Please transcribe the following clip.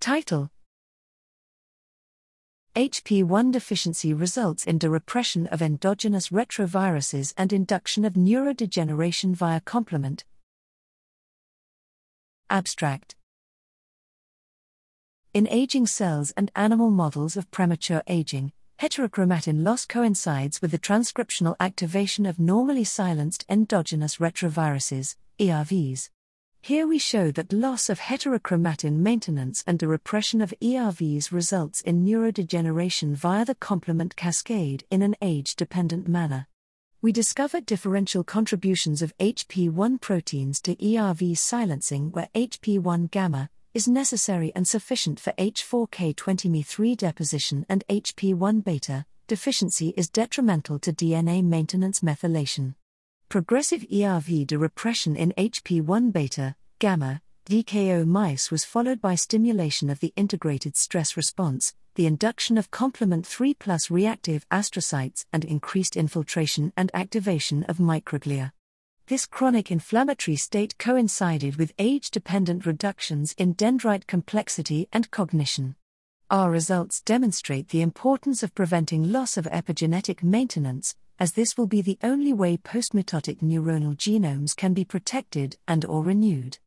Title HP1 deficiency results in de-repression of endogenous retroviruses and induction of neurodegeneration via complement. Abstract In aging cells and animal models of premature aging, heterochromatin loss coincides with the transcriptional activation of normally silenced endogenous retroviruses, ERVs. Here we show that loss of heterochromatin maintenance and de-repression of ERVs results in neurodegeneration via the complement cascade in an age dependent manner. We discovered differential contributions of HP1 proteins to ERV silencing where HP1 gamma is necessary and sufficient for H4K20Me3 deposition and HP1 beta deficiency is detrimental to DNA maintenance methylation. Progressive ERV de repression in HP1 beta, gamma, DKO mice was followed by stimulation of the integrated stress response, the induction of complement 3 plus reactive astrocytes, and increased infiltration and activation of microglia. This chronic inflammatory state coincided with age dependent reductions in dendrite complexity and cognition. Our results demonstrate the importance of preventing loss of epigenetic maintenance, as this will be the only way postmitotic neuronal genomes can be protected and or renewed.